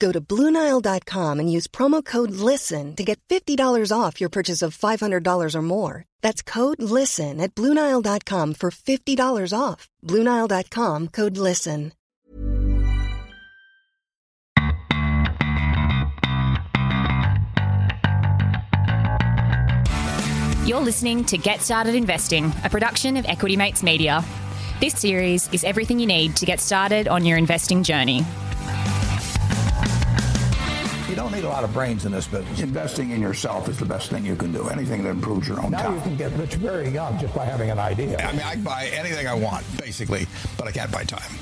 Go to BlueNile.com and use promo code LISTEN to get $50 off your purchase of $500 or more. That's code LISTEN at BlueNile.com for $50 off. BlueNile.com code LISTEN. You're listening to Get Started Investing, a production of Equity Mates Media. This series is everything you need to get started on your investing journey. You don't need a lot of brains in this business. Investing in yourself is the best thing you can do. Anything that improves your own Now time. you can get rich very young just by having an idea. I mean, I can buy anything I want, basically, but I can't buy time.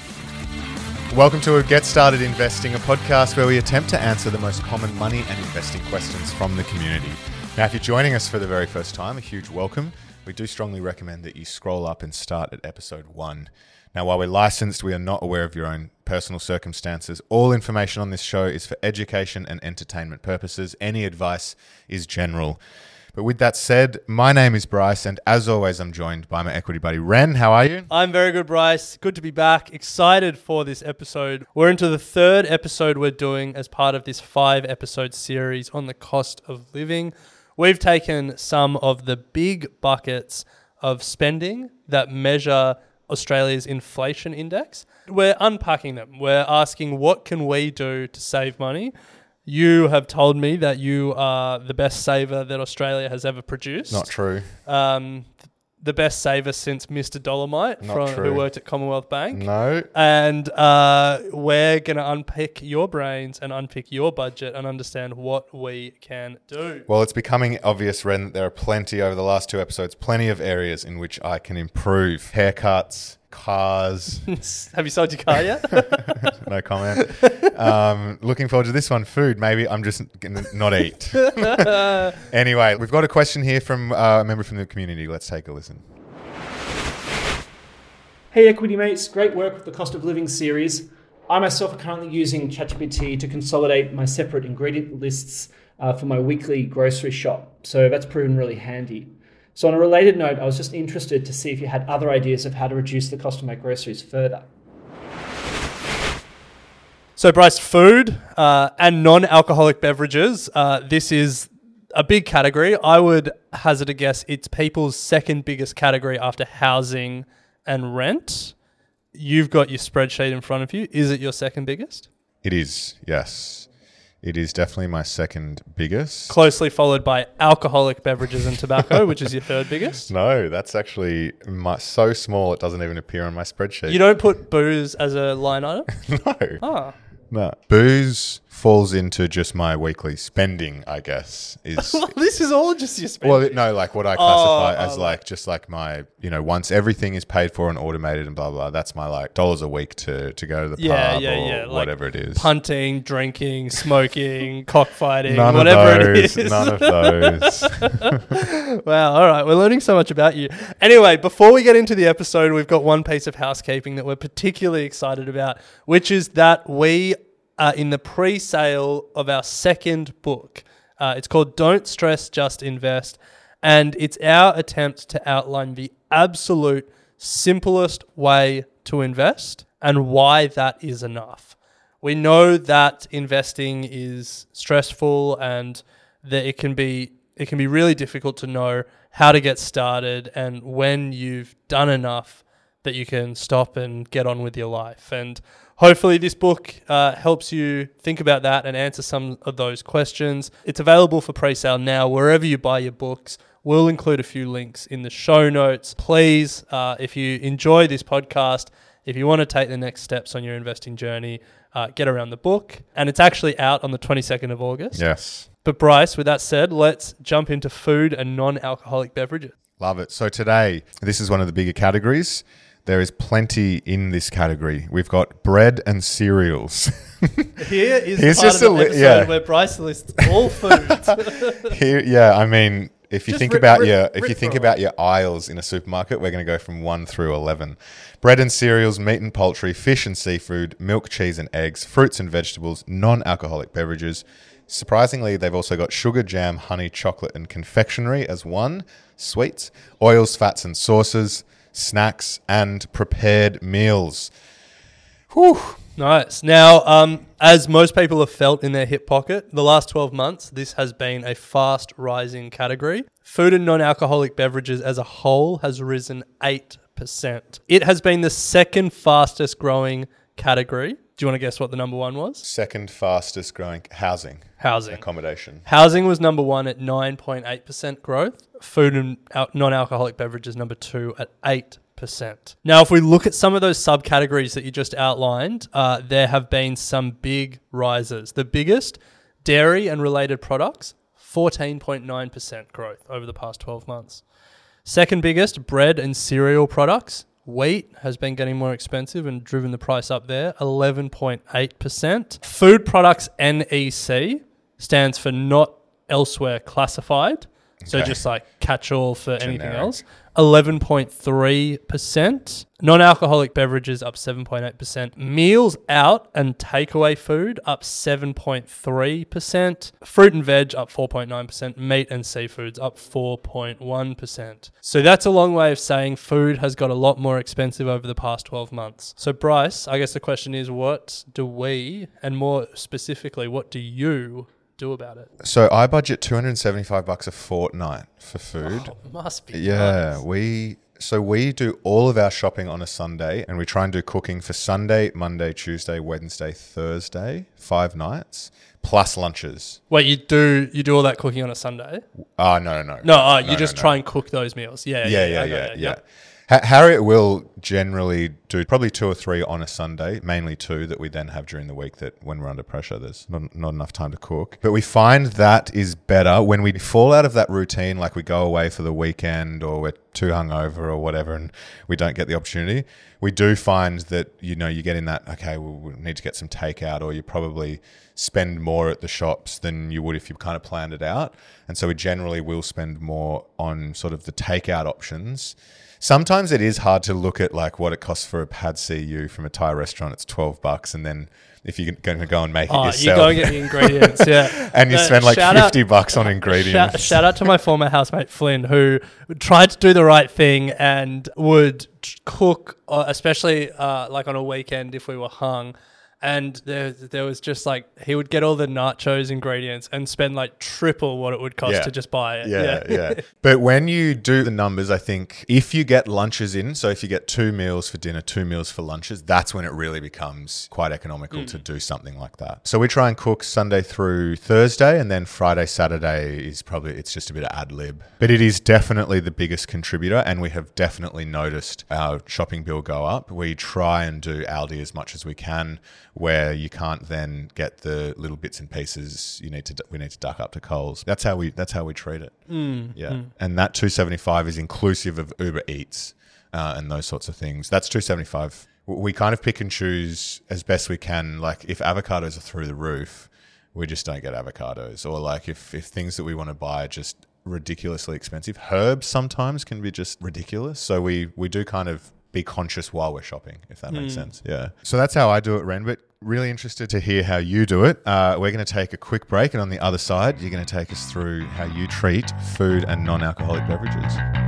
Welcome to a Get Started Investing, a podcast where we attempt to answer the most common money and investing questions from the community. Now, if you're joining us for the very first time, a huge welcome. We do strongly recommend that you scroll up and start at episode one. Now, while we're licensed, we are not aware of your own personal circumstances. All information on this show is for education and entertainment purposes. Any advice is general. But with that said, my name is Bryce, and as always, I'm joined by my equity buddy Ren. How are you? I'm very good, Bryce. Good to be back. Excited for this episode. We're into the third episode we're doing as part of this five episode series on the cost of living. We've taken some of the big buckets of spending that measure Australia's inflation index. We're unpacking them. We're asking what can we do to save money? You have told me that you are the best saver that Australia has ever produced. Not true. Um, the best saver since Mr. Dollarmite, Not from, who worked at Commonwealth Bank. No. And uh, we're going to unpick your brains and unpick your budget and understand what we can do. Well, it's becoming obvious, Ren, that there are plenty over the last two episodes, plenty of areas in which I can improve. Haircuts, cars, Have you sold your car yet? no comment. Um, looking forward to this one. Food, maybe I'm just going to not eat. anyway, we've got a question here from uh, a member from the community. Let's take a listen. Hey Equity Mates, great work with the cost of living series. I myself are currently using ChatGPT to consolidate my separate ingredient lists uh, for my weekly grocery shop. So that's proven really handy. So, on a related note, I was just interested to see if you had other ideas of how to reduce the cost of my groceries further. so, Bryce, food uh, and non alcoholic beverages. Uh, this is a big category. I would hazard a guess it's people's second biggest category after housing and rent. You've got your spreadsheet in front of you. Is it your second biggest? It is, yes. It is definitely my second biggest. closely followed by alcoholic beverages and tobacco, which is your third biggest. No, that's actually my, so small it doesn't even appear on my spreadsheet. You don't put booze as a line item? no. Ah. No. Booze falls into just my weekly spending, I guess. Is Well, this is all just your spending. well, no, like what I classify Oh, as oh, like just like my, you know, once everything is paid for and automated and blah blah. That's my like dollars a week to to go to the yeah, pub yeah, or yeah. like whatever it is. Punting, drinking, smoking, cockfighting, None whatever of those. is. None of those. Wow, all right. We're learning so much about you. Anyway, before we get into the episode, we've got one piece of housekeeping that we're particularly excited about, which is that we are in the pre sale of our second book. Uh, it's called Don't Stress, Just Invest. And it's our attempt to outline the absolute simplest way to invest and why that is enough. We know that investing is stressful and that it can be it can be really difficult to know how to get started and when you've done enough that you can stop and get on with your life. And hopefully, this book uh, helps you think about that and answer some of those questions. It's available for pre sale now wherever you buy your books. We'll include a few links in the show notes. Please, uh, if you enjoy this podcast, if you want to take the next steps on your investing journey, uh, get around the book. And it's actually out on the 22nd of August. yes. But, Bryce, with that said, let's jump into food and non alcoholic beverages. Love it. So today, this is one of the bigger categories. There is plenty in this category. We've got bread and cereals. Here is Here's part just of a the li- episode yeah. where Bryce lists all foods. Here, yeah, I mean, If you Just think rip- about rip- your if rip you think through about your aisles in a supermarket, we're going to go from 1 through 11. Bread and cereals, meat and poultry, fish and seafood, milk, cheese and eggs, fruits and vegetables, non-alcoholic beverages. Surprisingly, they've also got sugar, jam, honey, chocolate and confectionery as one, sweets, oils, fats and sauces, snacks and prepared meals. Whew. Nice. Now, um, as most people have felt in their hip pocket, the last 12 months, this has been a fast rising category. Food and non alcoholic beverages as a whole has risen 8%. It has been the second fastest growing category. Do you want to guess what the number one was? Second fastest growing housing Housing. accommodation. Housing was number one at 9.8% growth. Food and non alcoholic beverages number two at 8%. Now, if we look at some of those subcategories that you just outlined, uh, there have been some big rises. The biggest, dairy and related products, 14.9% growth over the past 12 months. Second biggest, bread and cereal products. Wheat has been getting more expensive and driven the price up there, 11.8%. Food products NEC stands for not elsewhere classified. So Okay. just like catch all for anything else. 11.3%. Non alcoholic beverages up 7.8%. Meals out and takeaway food up 7.3%. Fruit and veg up 4.9%. Meat and seafoods up 4.1%. So that's a long way of saying food has got a lot more expensive over the past 12 months. So, Bryce, I guess the question is what do we, and more specifically, what do you do about it? So I budget 275 bucks a fortnight for food. Oh, must be. Yeah, nice. we so we do all of our shopping on a Sunday, and we try and do cooking for Sunday, Monday, Tuesday, Wednesday, Thursday, five nights plus lunches. Wait, you do you do all that cooking on a Sunday? Oh no, no, no, No, uh, you no, just no. try and cook those meals. Yeah, Yeah, yeah, yeah, got yeah. it. Ha- Harriet will generally do probably two or three on a Sunday, mainly two that we then have during the week that when we're under pressure, there's not, not enough time to cook. But we find that is better when we fall out of that routine, like we go away for the weekend or we're too hungover or whatever and we don't get the opportunity. We do find that, you know, you get in that, okay, well, we need to get some takeout or you probably spend more at the shops than you would if you kind of planned it out. And so we generally will spend more on sort of the takeout options. Sometimes it is hard to look at like what it costs for a pad see ew from a Thai restaurant. It's twelve bucks, and then if you're going to go and make it Oh, you yourself, go and get the ingredients, yeah. and you Uh, spend like shout out- fifty bucks on ingredients. Shout, shout out to my former housemate Flynn, who tried to do the right thing and would cook, uh, especially uh, like on a weekend if we were hung. And there, there was just like he would get all the nachos ingredients and spend like triple what it would cost Yeah. to just buy it. Yeah, yeah. But when you do the numbers, I think if you get lunches in, so if you get two meals for dinner, two meals for lunches, that's when it really becomes quite economical to mm. do something like that. So we try and cook Sunday through Thursday, and then Friday, Saturday is probably it's just a bit of ad lib. But it is definitely the biggest contributor, and we have definitely noticed our shopping bill go up. We try and do Aldi as much as we can, where you can't then get the little bits and pieces. You need to we need to duck up to Coles. That's how we that's how we treat it. Yeah, and that two seventy five is inclusive of Uber Eats uh, and those sorts of things. That's two seventy five. We kind of pick and choose as best we can. Like if avocados are through the roof, we just don't get avocados. Or like if if things that we want to buy are just ridiculously expensive, herbs sometimes can be just ridiculous. So we we do kind of be conscious while we're shopping, if that makes sense. Yeah. So that's how I do it, Ren. But really interested to hear how you do it. Uh, we're going to take a quick break, and on the other side, you're going to take us through how you treat food and non-alcoholic beverages.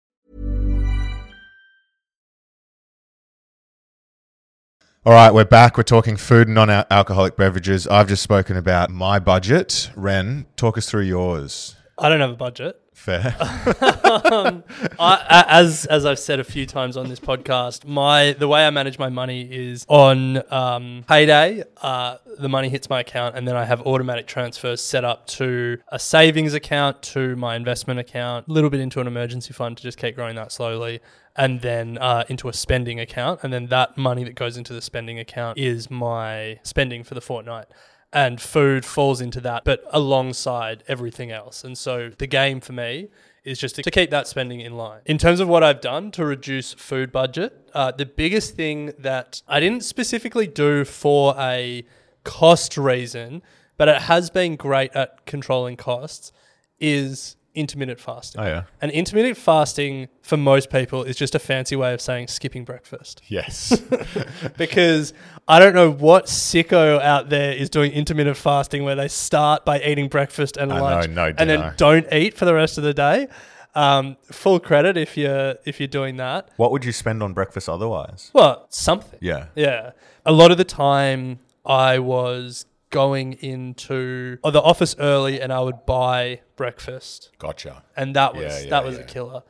All right, we're back. We're talking food and non-alcoholic beverages. I've just spoken about my budget. Ren, talk us through yours. I don't have a budget. Fair. um, I, as as I've said a few times on this podcast, my the way I manage my money is on um, payday. Uh, the money hits my account, and then I have automatic transfers set up to a savings account, to my investment account, a little bit into an emergency fund to just keep growing that slowly, and then uh, into a spending account, and then that money that goes into the spending account is my spending for the fortnight and food falls into that, but alongside everything else. And so the game for me is just to, keep that spending in line. In terms of what I've done to reduce food budget, uh, the biggest thing that I didn't specifically do for a cost reason, but it has been great at controlling costs, is intermittent fasting. Oh, yeah. And intermittent fasting for most people is just a fancy way of saying skipping breakfast. Yes. because I don't know what sicko out there is doing intermittent fasting where they start by eating breakfast and I know, lunch no and then don't eat for the rest of the day. Um, full credit if you're if you're doing that. what would you spend on breakfast otherwise? Well, something. Yeah. Yeah. A lot of the time I was going into oh, the office early and I would buy breakfast. Gotcha. And that was Yeah, yeah, that was yeah. a killer.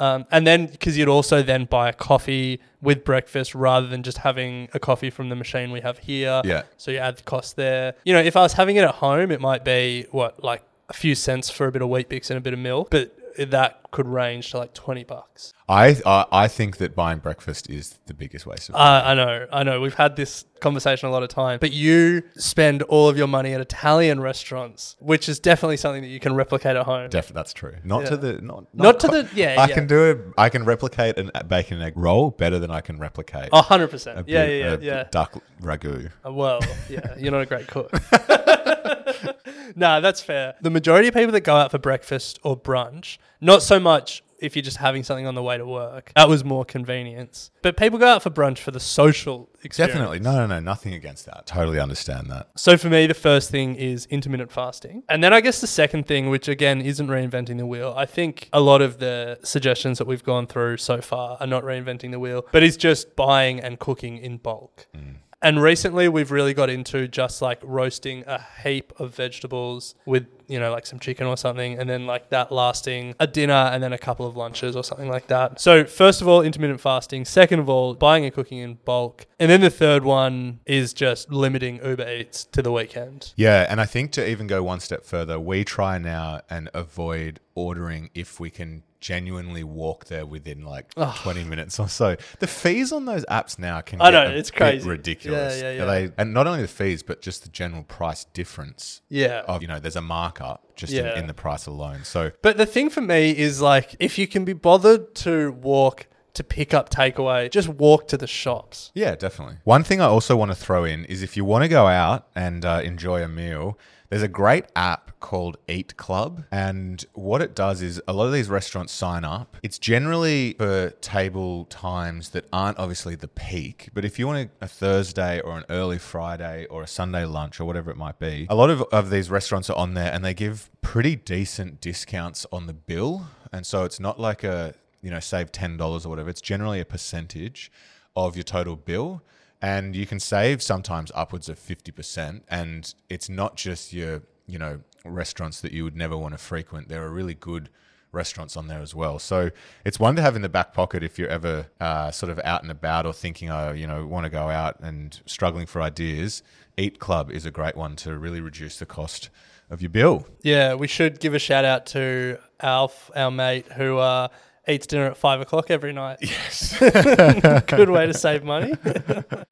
Um, and then because you'd also then buy a coffee with breakfast rather than just having a coffee from the machine we have here. Yeah. So you add the cost there. You know, if I was having it at home, it might be what like a few cents for a bit of Weet-Bix and a bit of milk, but that could range to like twenty bucks. I, I I think that buying breakfast is the biggest waste of Uh, I know, I know. We've had this conversation a lot of time, but you spend all of your money at Italian restaurants, which is definitely something that you can replicate at home. Def- that's true. Not Yeah. to the not Not to co- the- yeah, I yeah. can do it. I can replicate an- a bacon and egg roll better than I can replicate. A hundred percent. Yeah, yeah, yeah. Duck ragu. Uh, Well, yeah, you're not a great cook. nah, that's fair. The majority of people that go out for breakfast or brunch, not so much if you're just having something on the way to work. That was more convenience. But people go out for brunch for the social experience. Definitely. No, no, no. Nothing against that. Totally understand that. So for me, the first thing is intermittent fasting. And then I guess the second thing, which again isn't reinventing the wheel, I think a lot of the suggestions that we've gone through so far are not reinventing the wheel, but is just buying and cooking in bulk. Mm. And recently we've really got into just like roasting a heap of vegetables with, you know, like some chicken or something, and then like that lasting a dinner and then a couple of lunches or something like that. So, first of all, intermittent fasting. Second of all, buying and cooking in bulk. And then the third one is just limiting Uber Eats to the weekend. Yeah, and I think to even go one step further, we try now and avoid ordering if we can genuinely walk there within like 20 minutes or so. The fees on those apps now can I know, it's crazy. ridiculous. Yeah, yeah, yeah. They, and not only the fees, but just the general price difference. Yeah. Of, you know, there's a markup just Yeah. in, in the price alone. So But the thing for me is like, if you can be bothered to walk to pick up takeaway, just walk to the shops. Yeah, definitely. One thing I also want to throw in is if you want to go out and uh, enjoy a meal, there's a great app called EatClub. And what it does is a lot of these restaurants sign up. It's generally for table times that aren't obviously the peak. But if you want a, a Thursday or an early Friday or a Sunday lunch or whatever it might be, a lot of, of these restaurants are on there and they give pretty decent discounts on the bill. And so it's not like a, you know, save $10 or whatever. It's generally a percentage of your total bill and you can save sometimes upwards of 50% and it's not just your you know restaurants that you would never want to frequent. There are really good restaurants on there as well. So it's one to have in the back pocket if you're ever uh, sort of out and about or thinking oh you know want to go out and struggling for ideas eat club is a great one to really reduce the cost of your bill. Yeah, we should give a shout out to Alf, our mate, who uh, eats dinner at five o'clock every night. Yes. Good way to save money.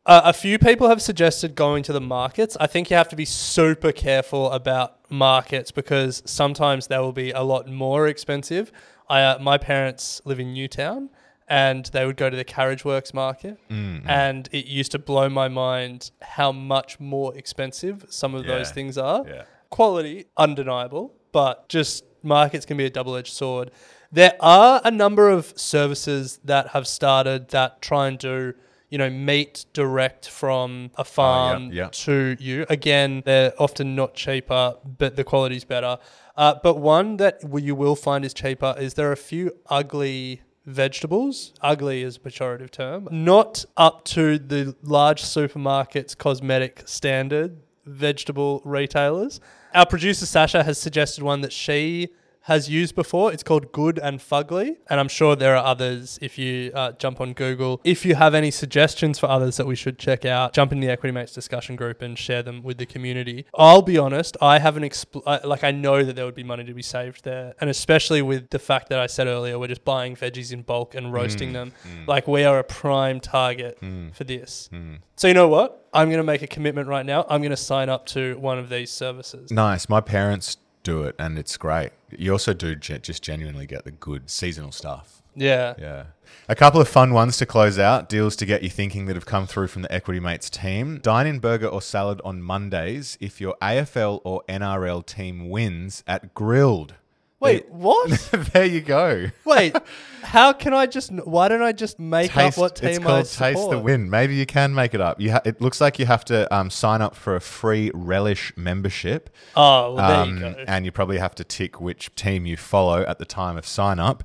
uh, a few people have suggested going to the markets. I think you have to be super careful about markets because sometimes they will be a lot more expensive. I, uh, my parents live in Newtown. And they would go to the Carriageworks market, Mm, and it used to blow my mind how much more expensive some of those things are yeah. quality undeniable but just markets can be a double-edged sword. There are a number of services that have started that try and do you know meat direct from a farm yeah. to you. Again they're often not cheaper but the quality's better. Uh, but one that you will find is cheaper is there are a few ugly vegetables. Ugly is a pejorative term. Not up to the large supermarkets cosmetic standard vegetable retailers. Our producer Sasha has suggested one that she has used before. It's called Good and Fugly, and I'm sure there are others. If you uh, jump on Google, if you have any suggestions for others that we should check out, jump in the Equity Mates discussion group and share them with the community. I'll be honest, I haven't expl- like I know that there would be money to be saved there, and especially with the fact that I said earlier, we're just buying veggies in bulk and roasting Mm, them. mm. Like we are a prime target Mm. for this. Mm. So you know what? I'm going to make a commitment right now. I'm going to sign up to one of these services. Nice. My parents do it, and it's great. You also do ge- just genuinely get the good seasonal stuff. Yeah. Yeah. A couple of fun ones to close out, deals to get you thinking that have come through from the Equity Mates team. Dine in burger or salad on Mondays if your AFL or NRL team wins at Grill'd. Wait, what? there you go. Wait, how can I just? Why don't I just make Taste, up what team it's I called support? Taste the Win. Maybe you can make it up. You ha- it looks like you have to um, sign up for a free Relish membership. Oh, well, there you Um, go. And you probably have to tick which team you follow at the time of sign up.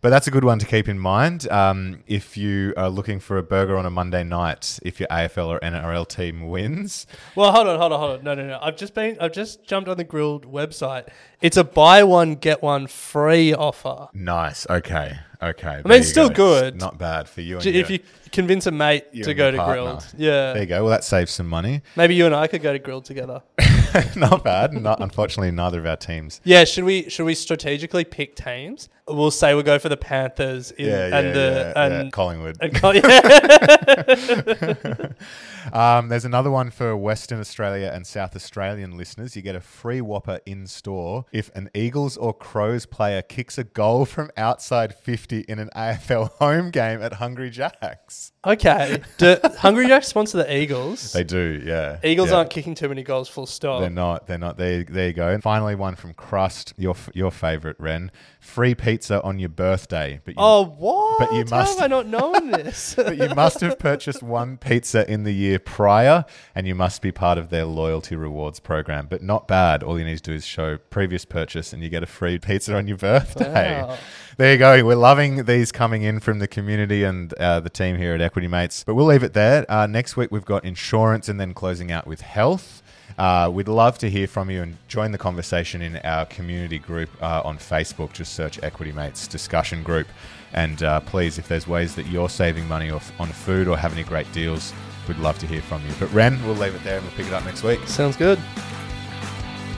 But that's a good one to keep in mind um, if you are looking for a burger on a Monday night. If your AFL or NRL team wins, Well, hold on, hold on, hold on. No, no, no. I've just been. I've just jumped on the Grill'd website. It's a buy one get one free offer. nice. Okay, okay. I mean, still go. It's good. Not bad for you. If your- you convince a mate to go to partner. Grill'd, yeah. There you go. Well, that saves some money. Maybe you and I could go to Grill'd together. not bad. Not unfortunately, neither of our teams. Yeah, should we should we strategically pick teams? We'll say we'll go for the Panthers in, Yeah, and the yeah, and yeah. Collingwood. And um, there's another one for Western Australia and South Australian listeners. You get a free Whopper in store if an Eagles or Crows player kicks a goal from outside 50 in an AFL home game at Hungry Jack's. okay. Do Hungry Jacks sponsor the Eagles? They do, yeah. Eagles Yeah. aren't kicking too many goals. Full stop. They're not. They're not. There, there you go. And finally, one from Crust, your your favorite, Ren. Free pizza on your birthday. But you, Oh, what? But you How must have I not known this? but you must have purchased one pizza in the year prior, and you must be part of their loyalty rewards program. But not bad. All you need to do is show previous purchase, and you get a free pizza on your birthday. Wow. There you go. We're loving these coming in from the community and uh, the team here at Equity Mates. But we'll leave it there. Uh, next week we've got insurance, and then closing out with health. Uh, we'd love to hear from you and join the conversation in our community group uh, on Facebook. Just search Equity Mates discussion group. And uh, please, if there's ways that you're saving money on food or have any great deals, we'd love to hear from you. But Ren, we'll leave it there and we'll pick it up next week. Sounds good.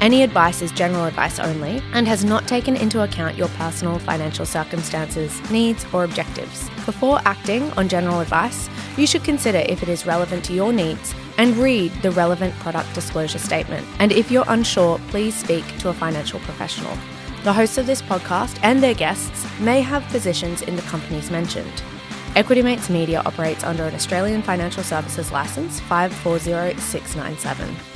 Any advice is general advice only and has not taken into account your personal financial circumstances, needs, or objectives. Before acting on general advice, you should consider if it is relevant to your needs and read the relevant product disclosure statement. And if you're unsure, please speak to a financial professional. The hosts of this podcast and their guests may have positions in the companies mentioned. Equity Mates Media operates under an Australian Financial Services Licence 540697.